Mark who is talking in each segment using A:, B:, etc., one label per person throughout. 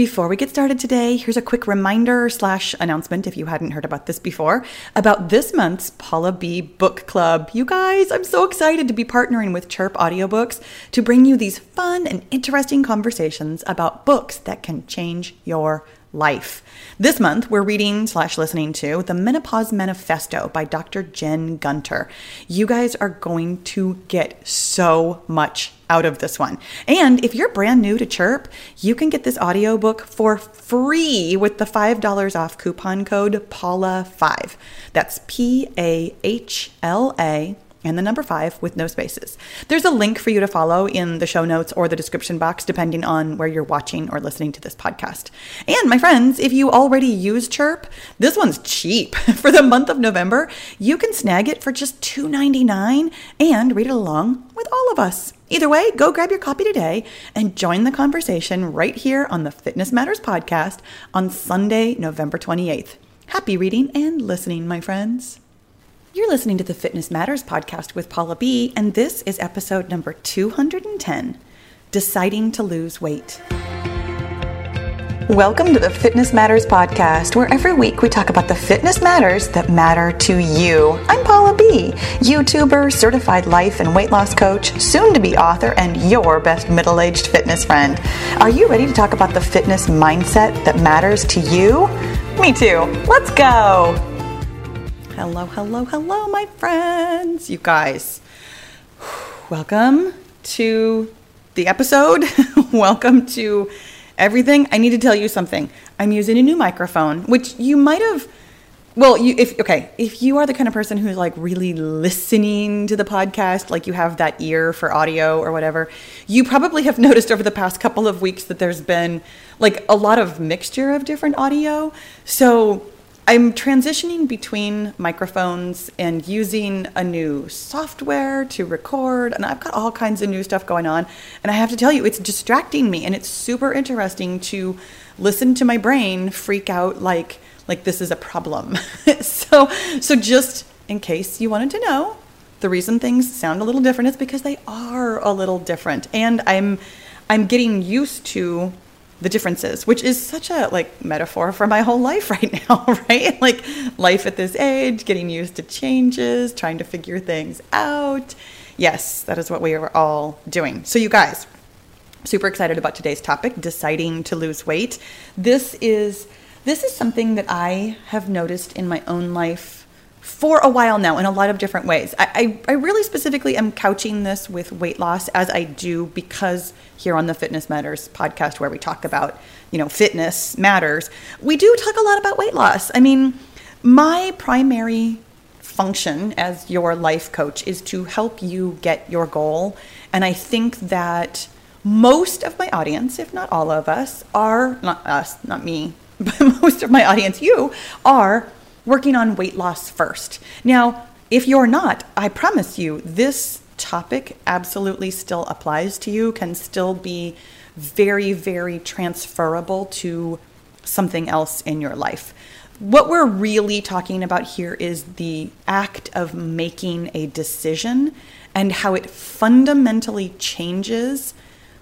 A: Before we get started today, here's a quick reminder slash announcement if you hadn't heard about this before about this month's Pahla B Book Club. You guys, I'm so excited to be partnering with Chirp Audiobooks to bring you these fun and interesting conversations about books that can change your life. This month, we're reading slash listening to The Menopause Manifesto by Dr. Jen Gunter. You guys are going to get so much out of this one. And if you're brand new to Chirp, you can get this audiobook for free with the $5 off coupon code PAHLA5. That's P A H L A and the number five with no spaces. There's a link for you to follow in the show notes or the description box, depending on where you're watching or listening to this podcast. And my friends, if you already use Chirp, this one's cheap. for the month of November, you can snag it for just $2.99 and read it along with all of us. Either way, go grab your copy today and join the conversation right here on the Fitness Matters podcast on Sunday, November 28th. Happy reading and listening, my friends. You're listening to the Fitness Matters podcast with Pahla B, and this is episode number 210 Deciding to Lose Weight. Welcome to the Fitness Matters podcast, where every week we talk about the fitness matters that matter to you. I'm Pahla B, YouTuber, certified life and weight loss coach, soon to be author, and your best middle aged fitness friend. Are you ready to talk about the fitness mindset that matters to you? Me too. Let's go. Hello, hello, hello, my friends. You guys, welcome to the episode. welcome to everything. I need to tell you something. I'm using a new microphone, which you might have. Well, you if okay, if you are the kind of person who's like really listening to the podcast, like you have that ear for audio or whatever, you probably have noticed over the past couple of weeks that there's been like a lot of mixture of different audio. So I'm transitioning between microphones and using a new software to record, and I've got all kinds of new stuff going on. And I have to tell you, it's distracting me, and it's super interesting to listen to my brain freak out like like this is a problem. so so just in case you wanted to know, the reason things sound a little different is because they are a little different, and I'm I'm getting used to the differences, which is such a like metaphor for my whole life right now, right? Like life at this age, getting used to changes, trying to figure things out. Yes, that is what we are all doing. So you guys, super excited about today's topic, deciding to lose weight. This is this is something that I have noticed in my own life for a while now in a lot of different ways. I, I, I, really specifically am couching this with weight loss as I do because here on the Fitness Matters podcast, where we talk about, you know, fitness matters, we do talk a lot about weight loss. I mean, my primary function as your life coach is to help you get your goal. And I think that most of my audience, if not all of us, are not us, not me, but most of my audience, you, are working on weight loss first. Now, if you're not, I promise you, this topic absolutely still applies to you, can still be very, very transferable to something else in your life. What we're really talking about here is the act of making a decision and how it fundamentally changes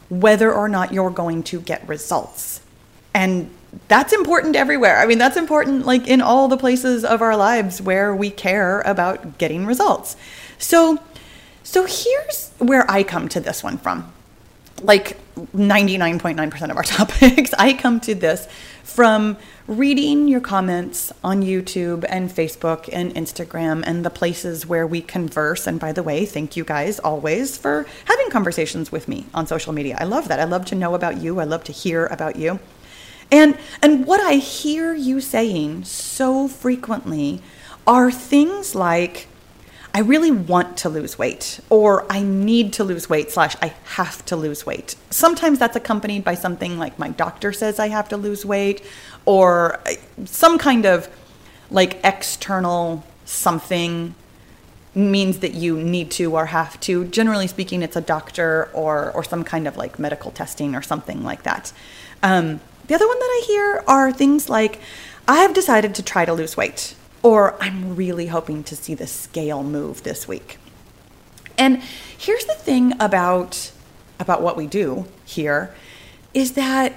A: whether or not you're going to get results. And that's important everywhere. I mean, that's important like in all the places of our lives where we care about getting results. So, so here's where I come to this one from. Like 99.9% of our topics, I come to this from reading your comments on YouTube and Facebook and Instagram and the places where we converse. And by the way, thank you guys always for having conversations with me on social media. I love that. I love to know about you. I love to hear about you. And and what I hear you saying so frequently are things like I really want to lose weight, or I need to lose weight, slash, I have to lose weight. Sometimes that's accompanied by something like my doctor says I have to lose weight, or uh, some kind of like external something means that you need to or have to. Generally speaking, it's a doctor or, or some kind of like medical testing or something like that. Um, the other one that I hear are things like, I have decided to try to lose weight, or I'm really hoping to see the scale move this week. And here's the thing about about what we do here is that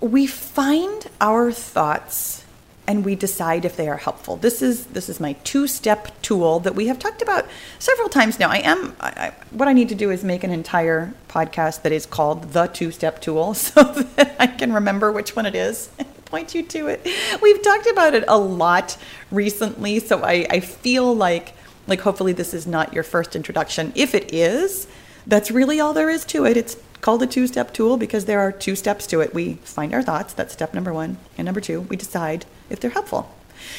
A: we find our thoughts and we decide if they are helpful. This is this is my two-step tool that we have talked about several times now. I am I, what I need to do is make an entire podcast that is called the two-step tool so that I can remember which one it is and point you to it. We've talked about it a lot recently, so I, I feel like like hopefully this is not your first introduction. If it is, that's really all there is to it. It's called a two step tool because there are two steps to it. We find our thoughts, that's step number one. And number two, we decide if they're helpful.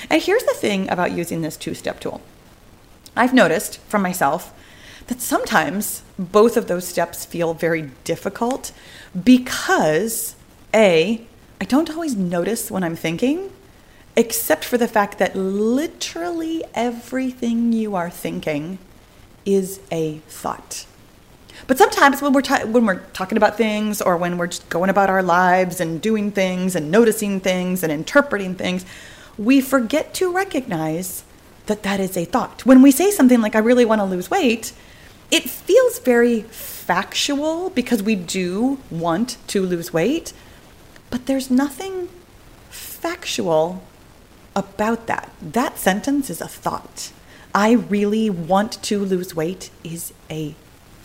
A: And here's the thing about using this two step tool I've noticed from myself that sometimes both of those steps feel very difficult because A, I don't always notice when I'm thinking, except for the fact that literally everything you are thinking is a thought. But sometimes when we're ta- when we're talking about things or when we're just going about our lives and doing things and noticing things and interpreting things, we forget to recognize that that is a thought. When we say something like I really want to lose weight, it feels very factual because we do want to lose weight, but there's nothing factual about that. That sentence is a thought. I really want to lose weight is a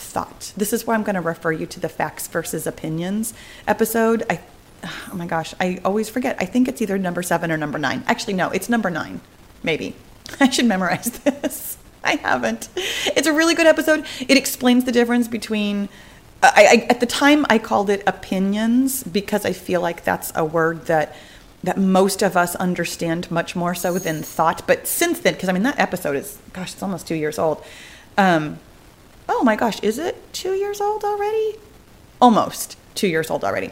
A: thought. This is where I'm going to refer you to the facts versus opinions episode. I, oh my gosh, I always forget. I think it's either number seven or number nine. Actually, no, it's number nine, maybe. I should memorize this. I haven't. It's a really good episode. It explains the difference between. I, I, at the time, I called it opinions because I feel like that's a word that that most of us understand much more so than thought. But since then, because I mean that episode is, gosh, it's almost two years old. Um, oh my gosh, is it two years old already? Almost two years old already.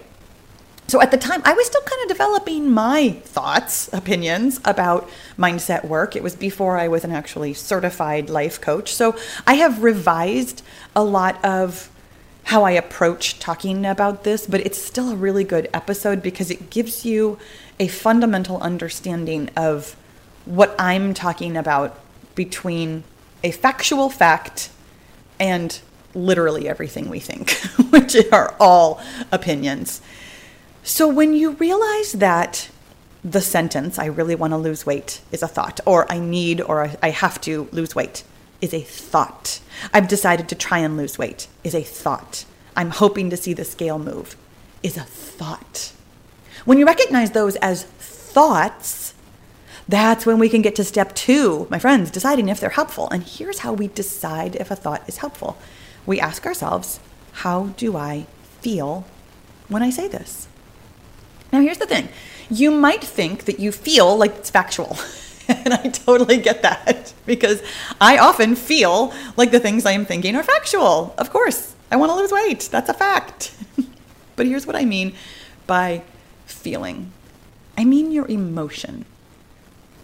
A: So at the time, I was still kind of developing my thoughts, opinions about mindset work. It was before I was an actually certified life coach. So I have revised a lot of how I approach talking about this, but it's still a really good episode because it gives you a fundamental understanding of what I'm talking about between a factual fact and literally everything we think, which are all opinions. So when you realize that the sentence, I really want to lose weight, is a thought, or I need or I have to lose weight, is a thought. I've decided to try and lose weight, is a thought. I'm hoping to see the scale move, is a thought. When you recognize those as thoughts, that's when we can get to step two, my friends, deciding if they're helpful. And here's how we decide if a thought is helpful we ask ourselves, How do I feel when I say this? Now, here's the thing you might think that you feel like it's factual. and I totally get that because I often feel like the things I am thinking are factual. Of course, I want to lose weight. That's a fact. but here's what I mean by feeling I mean your emotion.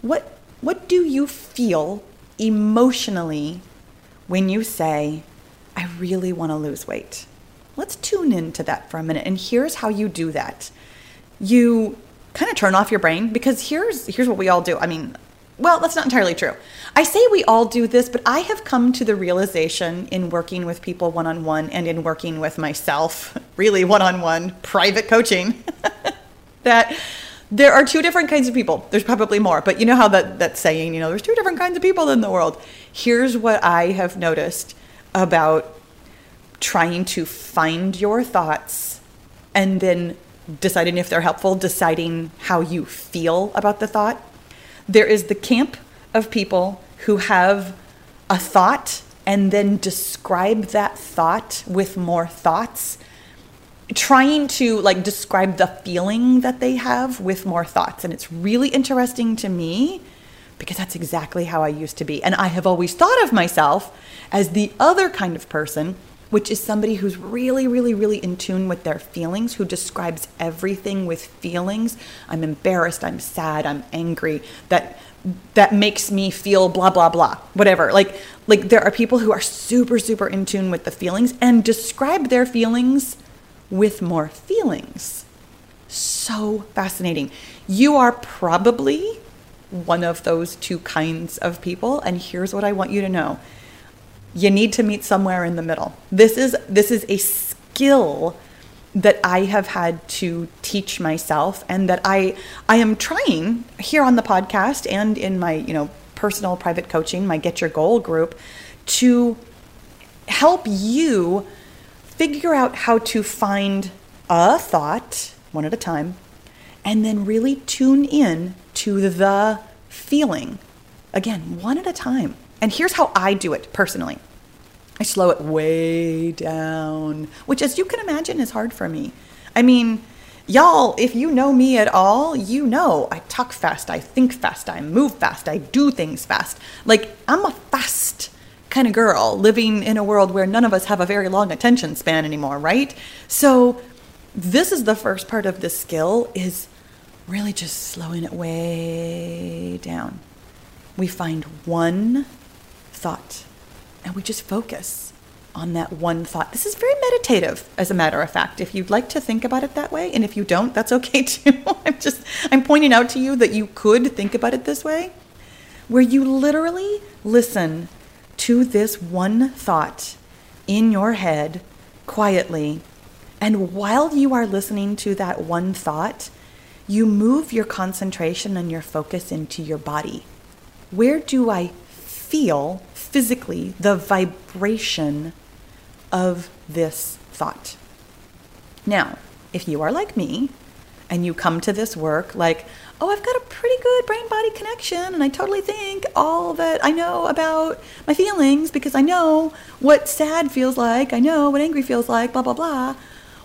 A: What, what do you feel emotionally when you say, I really want to lose weight? Let's tune into that for a minute. And here's how you do that. You kind of turn off your brain because here's here's what we all do. I mean, well, that's not entirely true. I say we all do this, but I have come to the realization in working with people one on one and in working with myself, really one on one, private coaching, that there are two different kinds of people. There's probably more, but you know how that, that saying, you know, there's two different kinds of people in the world. Here's what I have noticed about trying to find your thoughts and then deciding if they're helpful, deciding how you feel about the thought. There is the camp of people who have a thought and then describe that thought with more thoughts trying to like describe the feeling that they have with more thoughts. And it's really interesting to me because that's exactly how I used to be. And I have always thought of myself as the other kind of person, which is somebody who's really, really, really in tune with their feelings, who describes everything with feelings. I'm embarrassed, I'm sad, I'm angry. That that makes me feel blah blah blah whatever like like there are people who are super super in tune with the feelings and describe their feelings with more feelings. So fascinating. You are probably one of those two kinds of people and here's what I want you to know. You need to meet somewhere in the middle. This is this is a skill that I have had to teach myself and that I I am trying here on the podcast and in my, you know, personal private coaching, my Get Your Goal group to help you figure out how to find a thought one at a time and then really tune in to the feeling. Again, one at a time. And here's how I do it personally. I slow it way down, which, as you can imagine, is hard for me. I mean, y'all, if you know me at all, you know I talk fast, I think fast, I move fast, I do things fast. Like, I'm a fast kind of girl living in a world where none of us have a very long attention span anymore, right? So, this is the first part of the skill is really just slowing it way down. We find one thought and we just focus on that one thought. This is very meditative, as a matter of fact. If you'd like to think about it that way, and if you don't, that's okay too. I'm just I'm pointing out to you that you could think about it this way, where you literally listen to this one thought in your head quietly. And while you are listening to that one thought, you move your concentration and your focus into your body. Where do I feel physically the vibration of this thought. Now, if you are like me and you come to this work like, oh, I've got a pretty good brain body connection, and I totally think all that I know about my feelings because I know what sad feels like, I know what angry feels like, blah, blah, blah.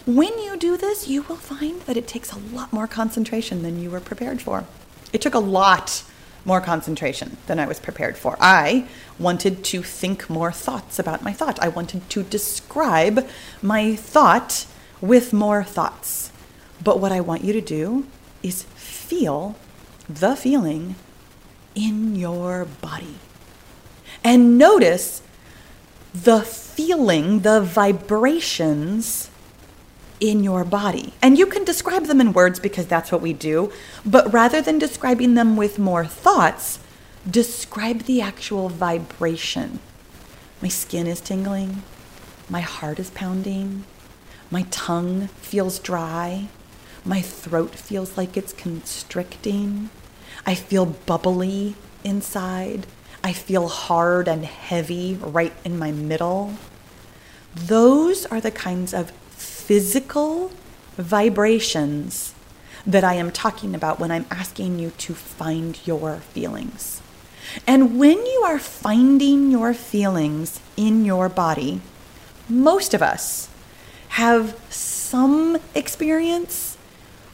A: When you do this, you will find that it takes a lot more concentration than you were prepared for. It took a lot more concentration than I was prepared for. I wanted to think more thoughts about my thought. I wanted to describe my thought with more thoughts. But what I want you to do is feel the feeling in your body. And notice the feeling, the vibrations in your body. And you can describe them in words because that's what we do, but rather than describing them with more thoughts, describe the actual vibration. My skin is tingling, my heart is pounding, my tongue feels dry, my throat feels like it's constricting, I feel bubbly inside, I feel hard and heavy right in my middle. Those are the kinds of physical vibrations that I am talking about when I'm asking you to find your feelings. And when you are finding your feelings in your body, most of us have some experience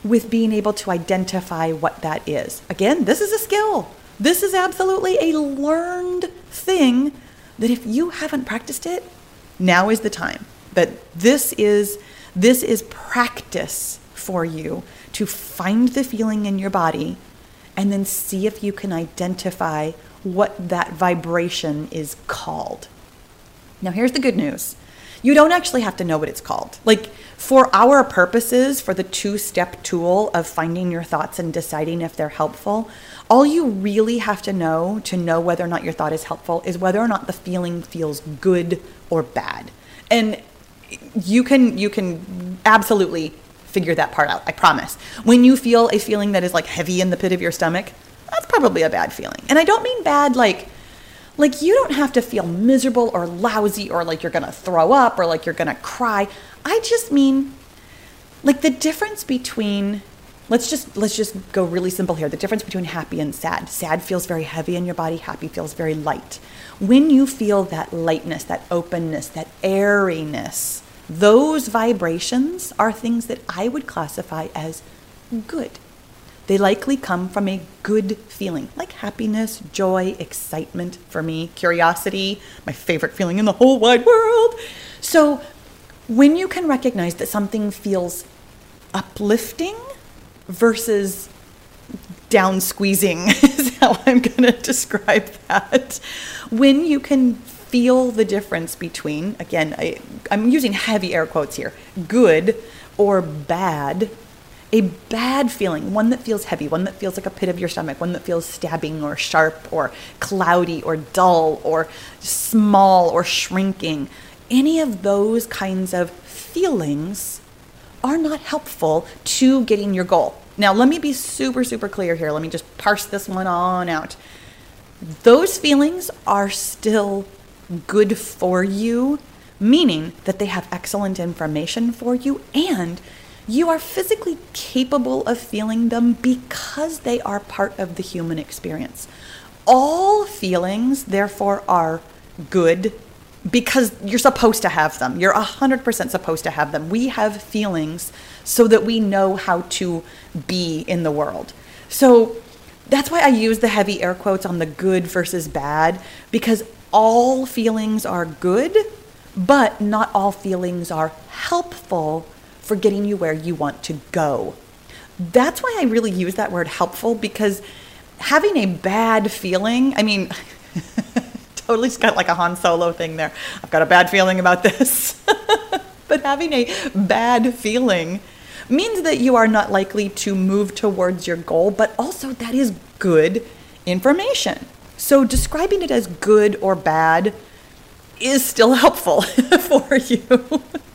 A: with being able to identify what that is. Again, this is a skill. This is absolutely a learned thing that if you haven't practiced it, now is the time. That this is this is practice for you to find the feeling in your body and then see if you can identify what that vibration is called. Now, here's the good news you don't actually have to know what it's called. Like, for our purposes, for the two step tool of finding your thoughts and deciding if they're helpful, all you really have to know to know whether or not your thought is helpful is whether or not the feeling feels good or bad. And you can you can absolutely figure that part out. I promise. When you feel a feeling that is like heavy in the pit of your stomach, that's probably a bad feeling. And I don't mean bad like like you don't have to feel miserable or lousy or like you're going to throw up or like you're going to cry. I just mean like the difference between let's just let's just go really simple here. The difference between happy and sad. Sad feels very heavy in your body, happy feels very light. When you feel that lightness, that openness, that airiness, those vibrations are things that I would classify as good. They likely come from a good feeling, like happiness, joy, excitement for me, curiosity, my favorite feeling in the whole wide world. So, when you can recognize that something feels uplifting versus down squeezing, is how I'm going to describe that. When you can feel the difference between, again, I, I'm using heavy air quotes here, good or bad. A bad feeling, one that feels heavy, one that feels like a pit of your stomach, one that feels stabbing or sharp or cloudy or dull or small or shrinking. Any of those kinds of feelings are not helpful to getting your goal. Now, let me be super, super clear here. Let me just parse this one on out. Those feelings are still good for you, meaning that they have excellent information for you and you are physically capable of feeling them because they are part of the human experience. All feelings, therefore, are good because you're supposed to have them. You're 100% supposed to have them. We have feelings so that we know how to be in the world. So that's why I use the heavy air quotes on the good versus bad because all feelings are good, but not all feelings are helpful for getting you where you want to go. That's why I really use that word helpful because having a bad feeling, I mean, totally got like a Han Solo thing there. I've got a bad feeling about this. but having a bad feeling means that you are not likely to move towards your goal, but also that is good information. So describing it as good or bad is still helpful for you.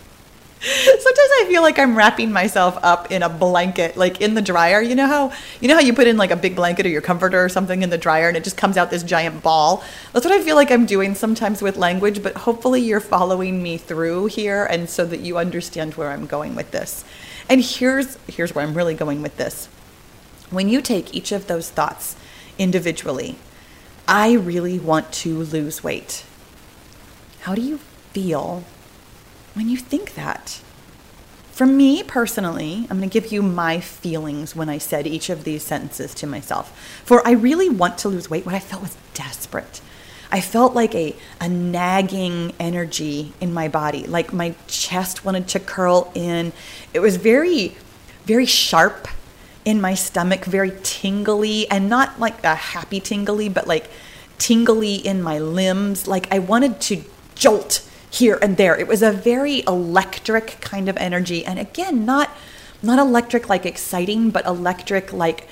A: Sometimes I feel like I'm wrapping myself up in a blanket, like in the dryer. You know how you know how you put in like a big blanket or your comforter or something in the dryer and it just comes out this giant ball. That's what I feel like I'm doing sometimes with language, but hopefully you're following me through here and so that you understand where I'm going with this. And here's here's where I'm really going with this. When you take each of those thoughts individually, I really want to lose weight. How do you feel when you think that. For me personally, I'm going to give you my feelings when I said each of these sentences to myself. For I really want to lose weight, what I felt was desperate. I felt like a, a nagging energy in my body, like my chest wanted to curl in. It was very, very sharp in my stomach, very tingly, and not like a happy tingly, but like tingly in my limbs. Like I wanted to jolt here and there. It was a very electric kind of energy, and again, not not electric like exciting, but electric like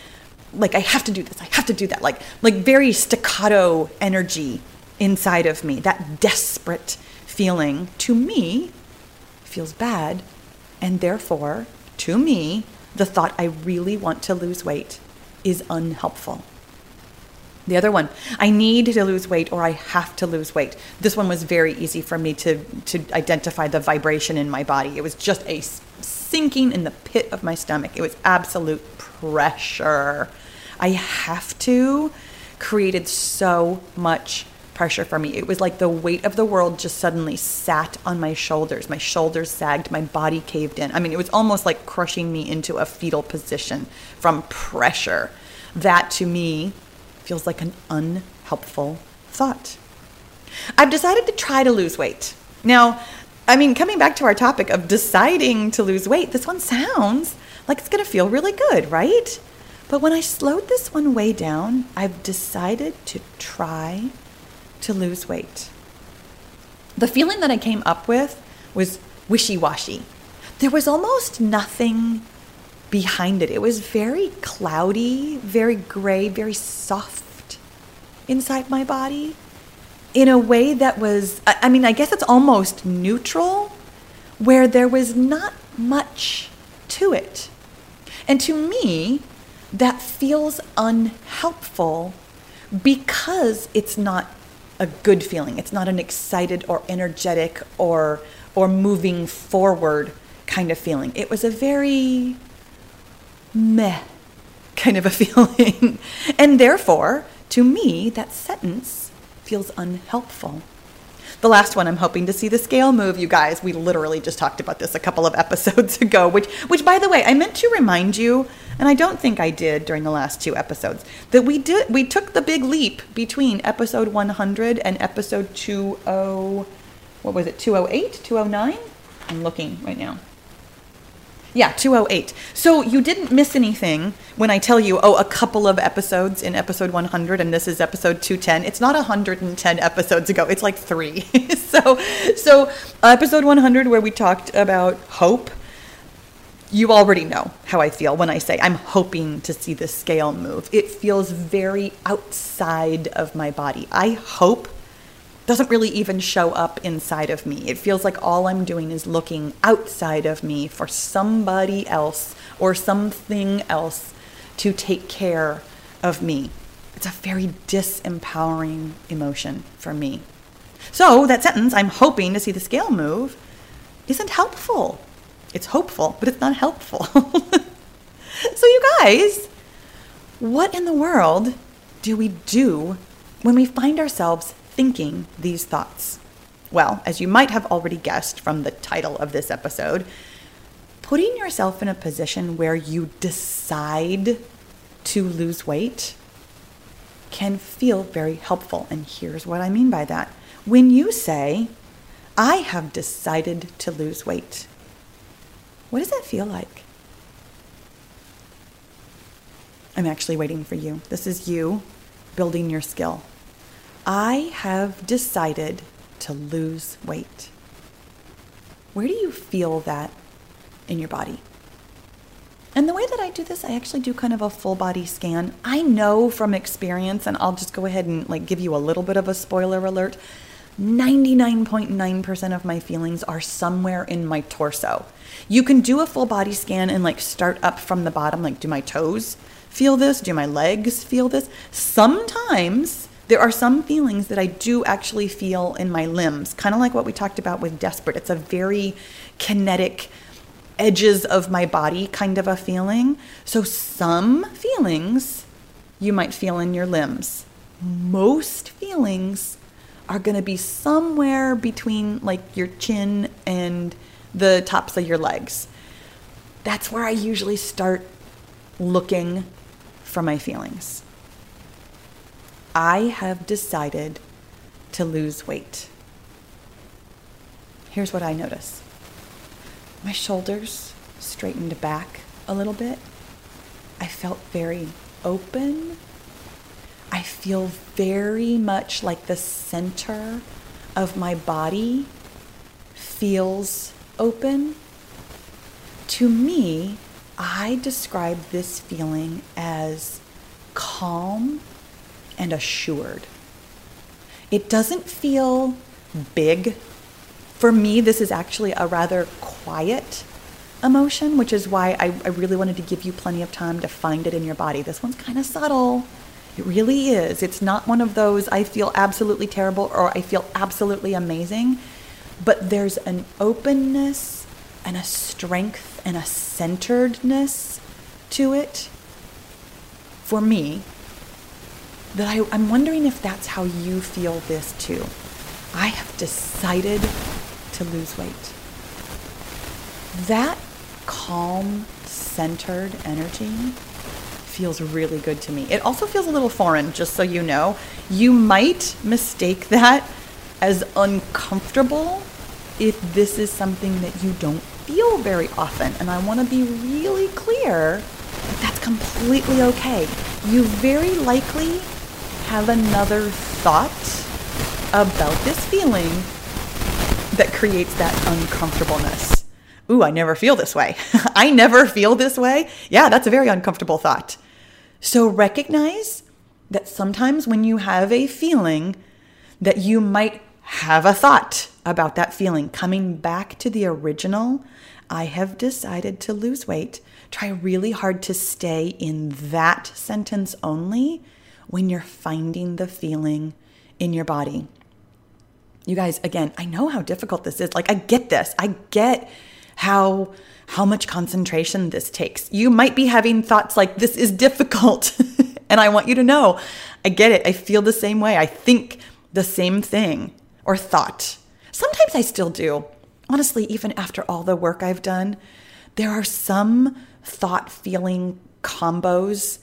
A: like I have to do this, I have to do that, like like very staccato energy inside of me. That desperate feeling to me feels bad, and therefore to me, the thought I really want to lose weight is unhelpful. The other one, I need to lose weight or I have to lose weight. This one was very easy for me to, to identify the vibration in my body. It was just a sinking in the pit of my stomach. It was absolute pressure. I have to created so much pressure for me. It was like the weight of the world just suddenly sat on my shoulders. My shoulders sagged, my body caved in. I mean, it was almost like crushing me into a fetal position from pressure. That to me feels like an unhelpful thought. I've decided to try to lose weight. Now, I mean, coming back to our topic of deciding to lose weight, this one sounds like it's going to feel really good, right? But when I slowed this one way down, I've decided to try to lose weight. The feeling that I came up with was wishy washy. There was almost nothing behind it. It was very cloudy, very gray, very soft inside my body in a way that was, I mean, I guess it's almost neutral, where there was not much to it. And to me, that feels unhelpful because it's not a good feeling. It's not an excited or energetic or or moving forward kind of feeling. It was a very meh kind of a feeling. and therefore, to me, that sentence feels unhelpful. The last one, I'm hoping to see the scale move, you guys. We literally just talked about this a couple of episodes ago, which, which by the way, I meant to remind you, and I don't think I did during the last two episodes, that we did we took the big leap between episode 100 and episode 20, what was it, 208, 209? I'm looking right now. Yeah, 208. So you didn't miss anything when I tell you, oh, a couple of episodes in episode 100 and this is episode 210. It's not 110 episodes ago. It's like 3. so so uh, episode 100 where we talked about hope. You already know how I feel when I say I'm hoping to see the scale move. It feels very outside of my body. I hope doesn't really even show up inside of me. It feels like all I'm doing is looking outside of me for somebody else or something else to take care of me. It's a very disempowering emotion for me. So, that sentence, I'm hoping to see the scale move, isn't helpful. It's hopeful, but it's not helpful. so, you guys, what in the world do we do when we find ourselves thinking these thoughts? Well, as you might have already guessed from the title of this episode, putting yourself in a position where you decide to lose weight can feel very helpful. And here's what I mean by that. When you say, I have decided to lose weight, what does that feel like? I'm actually waiting for you. This is you building your skill. I have decided to lose weight. Where do you feel that in your body? And the way that I do this, I actually do kind of a full body scan. I know from experience, and I'll just go ahead and like give you a little bit of a spoiler alert. 99.9% of my feelings are somewhere in my torso. You can do a full body scan and like start up from the bottom, like do my toes feel this? Do my legs feel this? Sometimes there are some feelings that I do actually feel in my limbs, kind of like what we talked about with desperate. It's a very kinetic, edges of my body kind of a feeling. So, some feelings you might feel in your limbs. Most feelings are going to be somewhere between like your chin and the tops of your legs. That's where I usually start looking for my feelings. I have decided to lose weight. Here's what I notice my shoulders straightened back a little bit. I felt very open. I feel very much like the center of my body feels open. To me, I describe this feeling as calm and assured. It doesn't feel big. For me, this is actually a rather quiet emotion, which is why I, I, really wanted to give you plenty of time to find it in your body. This one's kind of subtle. It really is. It's not one of those I feel absolutely terrible or I feel absolutely amazing, but there's an openness and a strength and a centeredness to it for me that I, I'm wondering if that's how you feel this too. I have decided to lose weight. That calm, centered energy feels really good to me. It also feels a little foreign, just so you know. You might mistake that as uncomfortable if this is something that you don't feel very often. And I want to be really clear that that's completely okay. You very likely have another thought about this feeling that creates that uncomfortableness. Ooh, I never feel this way. I never feel this way. Yeah, that's a very uncomfortable thought. So recognize that sometimes when you have a feeling, that you might have a thought about that feeling. Coming back to the original, I have decided to lose weight. Try really hard to stay in that sentence only when you're finding the feeling in your body. You guys, again, I know how difficult this is. Like I get this. I get how how much concentration this takes. You might be having thoughts like this is difficult. and I want you to know, I get it. I feel the same way. I think the same thing or thought. Sometimes I still do. Honestly, even after all the work I've done, there are some thought feeling combos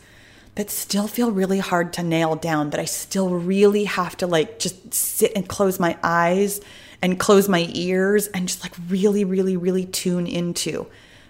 A: that still feel really hard to nail down, that I still really have to like just sit and close my eyes and close my ears and just like really, really, really tune into.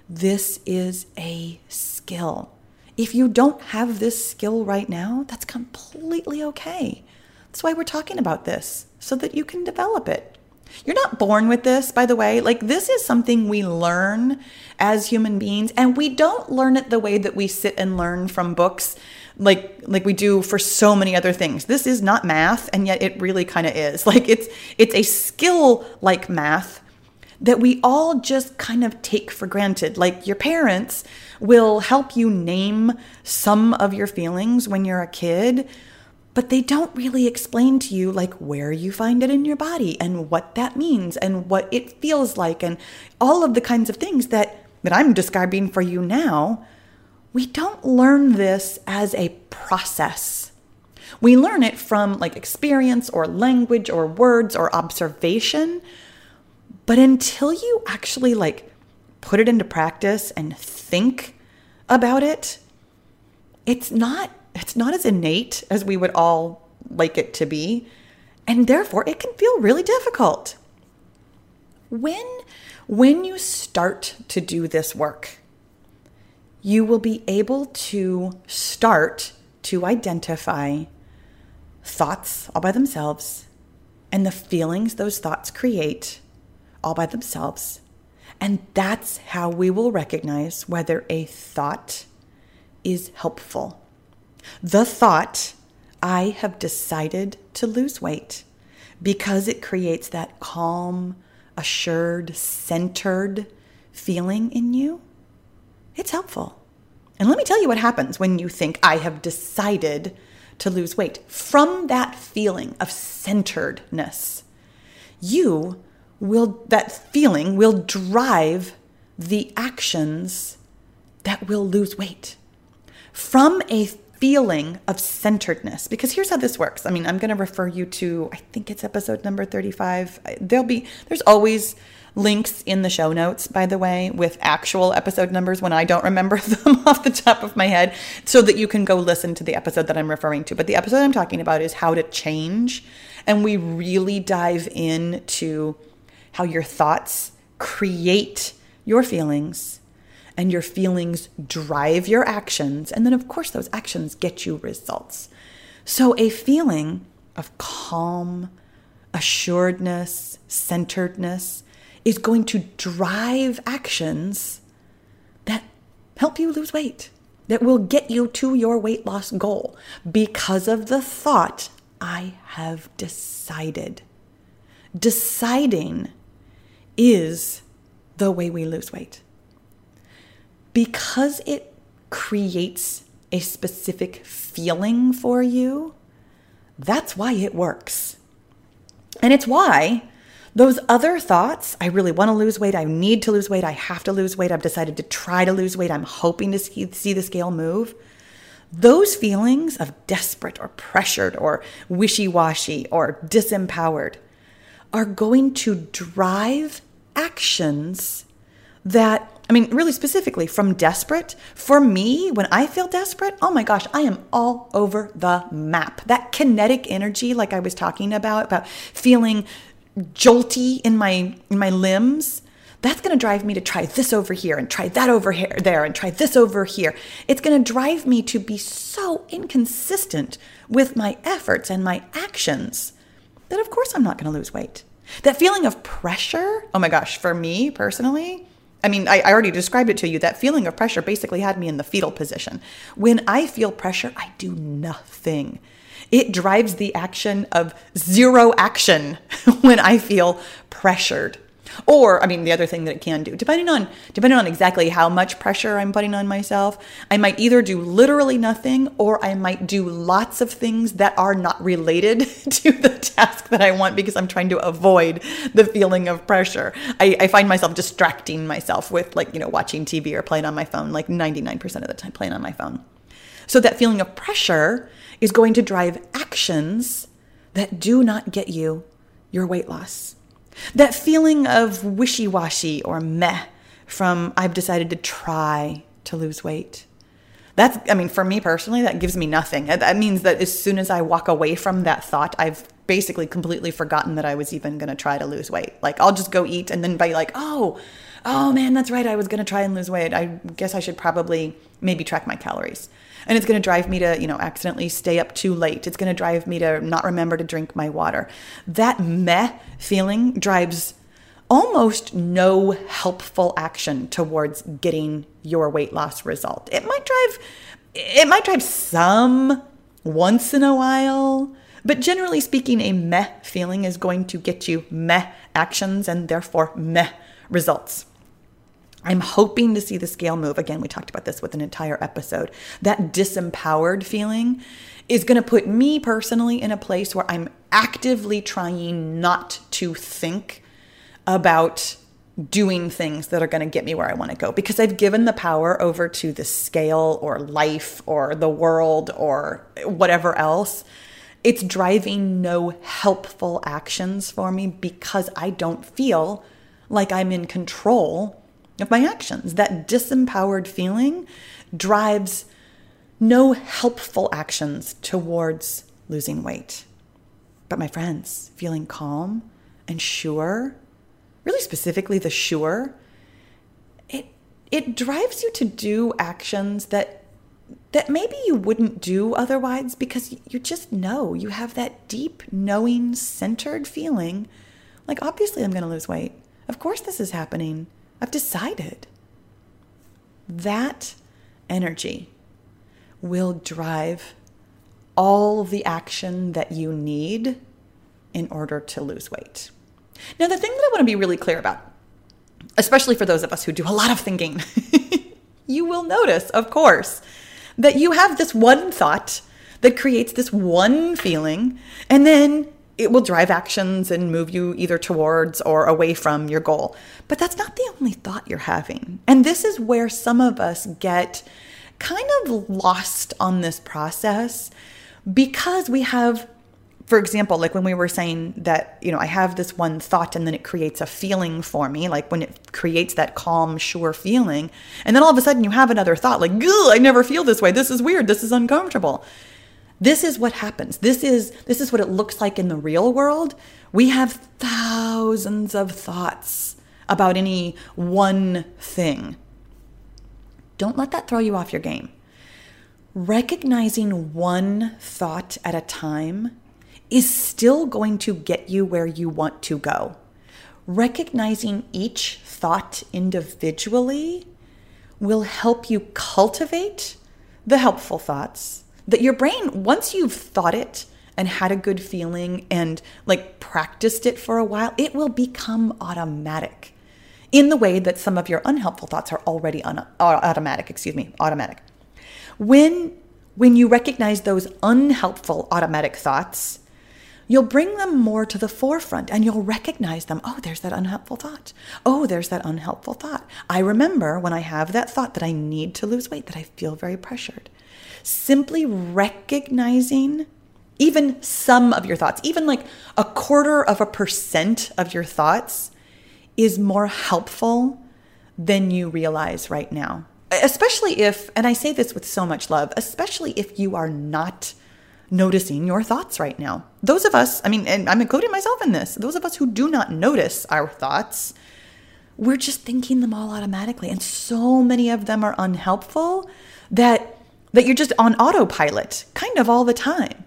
A: This is a skill. If you don't have this skill right now, that's completely okay. That's why we're talking about this, so that you can develop it. You're not born with this, by the way. Like, this is something we learn as human beings, and we don't learn it the way that we sit and learn from books like like we do for so many other things. This is not math and yet it really kind of is. Like it's it's a skill like math that we all just kind of take for granted. Like your parents will help you name some of your feelings when you're a kid, but they don't really explain to you like where you find it in your body and what that means and what it feels like and all of the kinds of things that that I'm describing for you now we don't learn this as a process. We learn it from like experience or language or words or observation. But until you actually like put it into practice and think about it, it's not it's not as innate as we would all like it to be, and therefore it can feel really difficult. When when you start to do this work, you will be able to start to identify thoughts all by themselves and the feelings those thoughts create all by themselves. And that's how we will recognize whether a thought is helpful. The thought, I have decided to lose weight, because it creates that calm, assured, centered feeling in you it's helpful. And let me tell you what happens when you think, I have decided to lose weight. From that feeling of centeredness, you will, that feeling will drive the actions that will lose weight. From a feeling of centeredness, because here's how this works. I mean, I'm going to refer you to, I think it's episode number 35. There'll be, there's always links in the show notes, by the way, with actual episode numbers when I don't remember them off the top of my head, so that you can go listen to the episode that I'm referring to. But the episode I'm talking about is how to change. And we really dive into how your thoughts create your feelings and your feelings drive your actions. And then, of course, those actions get you results. So, a feeling of calm, assuredness, centeredness is going to drive actions that help you lose weight, that will get you to your weight loss goal because of the thought, I have decided. Deciding is the way we lose weight. Because it creates a specific feeling for you, that's why it works. And it's why those other thoughts, I really want to lose weight, I need to lose weight, I have to lose weight, I've decided to try to lose weight, I'm hoping to see, see the scale move. Those feelings of desperate or pressured or wishy washy or disempowered are going to drive actions that I mean, really specifically from desperate, for me, when I feel desperate, oh my gosh, I am all over the map. That kinetic energy, like I was talking about, about feeling jolty in my in my limbs that's going to drive me to try this over here and try that over here there and try this over here it's going to drive me to be so inconsistent with my efforts and my actions that of course i'm not going to lose weight that feeling of pressure oh my gosh for me personally I mean, I, I, already described it to you. That feeling of pressure basically had me in the fetal position. When I feel pressure, I do nothing. It drives the action of zero action when I feel pressured. Or, I mean, the other thing that it can do, depending on depending on exactly how much pressure I'm putting on myself, I might either do literally nothing or I might do lots of things that are not related to the task that I want because I'm trying to avoid the feeling of pressure. I, I find myself distracting myself with like, you know, watching TV or playing on my phone, like 99% of the time playing on my phone. So that feeling of pressure is going to drive actions that do not get you your weight loss. That feeling of wishy washy or meh from I've decided to try to lose weight. That's, I mean, for me personally, that gives me nothing. That means that as soon as I walk away from that thought, I've basically completely forgotten that I was even going to try to lose weight. Like, I'll just go eat and then be like, oh, oh man, that's right. I was going to try and lose weight. I guess I should probably maybe track my calories. And it's going to drive me to, you know, accidentally stay up too late. It's going to drive me to not remember to drink my water. That meh feeling drives almost no helpful action towards getting your weight loss result. It might drive it might drive some once in a while, but generally speaking a meh feeling is going to get you meh actions and therefore meh results. I'm hoping to see the scale move. Again, we talked about this with an entire episode. That disempowered feeling is going to put me personally in a place where I'm actively trying not to think about doing things that are going to get me where I want to go because I've given the power over to the scale or life or the world or whatever else. It's driving no helpful actions for me because I don't feel like I'm in control of my actions. That disempowered feeling drives no helpful actions towards losing weight. But my friends, feeling calm and sure, really specifically the sure, it it drives you to do actions that that maybe you wouldn't do otherwise because you just know you have that deep knowing centered feeling like obviously I'm going to lose weight. Of course this is happening. I've decided. That energy will drive all the action that you need in order to lose weight. Now, the thing that I want to be really clear about, especially for those of us who do a lot of thinking, you will notice, of course, that you have this one thought that creates this one feeling, and then it will drive actions and move you either towards or away from your goal. But that's not the only thought you're having. And this is where some of us get kind of lost on this process because we have for example, like when we were saying that, you know, I have this one thought and then it creates a feeling for me, like when it creates that calm, sure feeling. And then all of a sudden you have another thought, like, I never feel this way. This is weird. This is uncomfortable. This is what happens. This is this is what it looks like in the real world. We have thousands of thoughts about any one thing. Don't let that throw you off your game. Recognizing one thought at a time is still going to get you where you want to go. Recognizing each thought individually will help you cultivate the helpful thoughts that your brain, once you've thought it and had a good feeling and like practiced it for a while, it will become automatic in the way that some of your unhelpful thoughts are already un- automatic, excuse me, automatic. When when you recognize those unhelpful automatic thoughts, you'll bring them more to the forefront and you'll recognize them. Oh, there's that unhelpful thought. Oh, there's that unhelpful thought. I remember when I have that thought that I need to lose weight, that I feel very pressured simply recognizing even some of your thoughts, even like a quarter of a percent of your thoughts, is more helpful than you realize right now. Especially if, and I say this with so much love, especially if you are not noticing your thoughts right now. Those of us, I mean, and I'm including myself in this, those of us who do not notice our thoughts, we're just thinking them all automatically. And so many of them are unhelpful that that you're just on autopilot kind of all the time.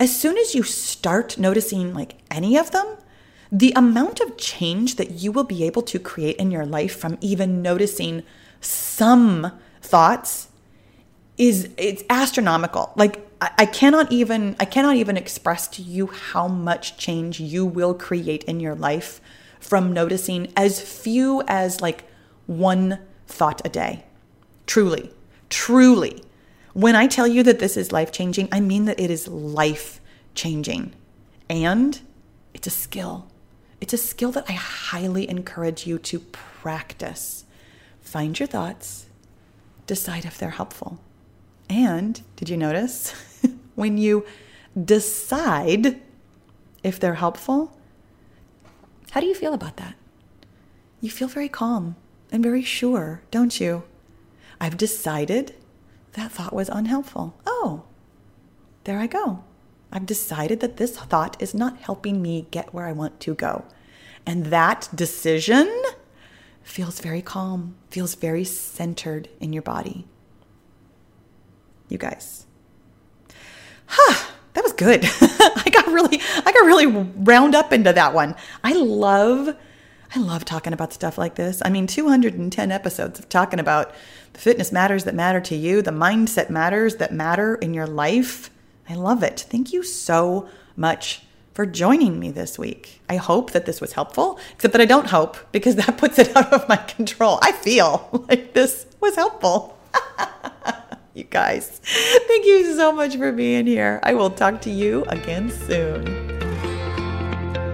A: As soon as you start noticing like any of them, the amount of change that you will be able to create in your life from even noticing some thoughts is it's astronomical. Like I, I cannot even I cannot even express to you how much change you will create in your life from noticing as few as like one thought a day. Truly, truly. When I tell you that this is life changing, I mean that it is life changing. And it's a skill. It's a skill that I highly encourage you to practice. Find your thoughts, decide if they're helpful. And did you notice when you decide if they're helpful, how do you feel about that? You feel very calm and very sure, don't you? I've decided that thought was unhelpful. Oh, there I go. I've decided that this thought is not helping me get where I want to go. And that decision feels very calm, feels very centered in your body. you guys. Huh, that was good. I got really I got really round up into that one. I love I love talking about stuff like this. I mean, 210 episodes of talking about the fitness matters that matter to you, the mindset matters that matter in your life. I love it. Thank you so much for joining me this week. I hope that this was helpful, except that I don't hope because that puts it out of my control. I feel like this was helpful. you guys, thank you so much for being here. I will talk to you again soon.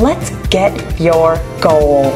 A: let's get your goal.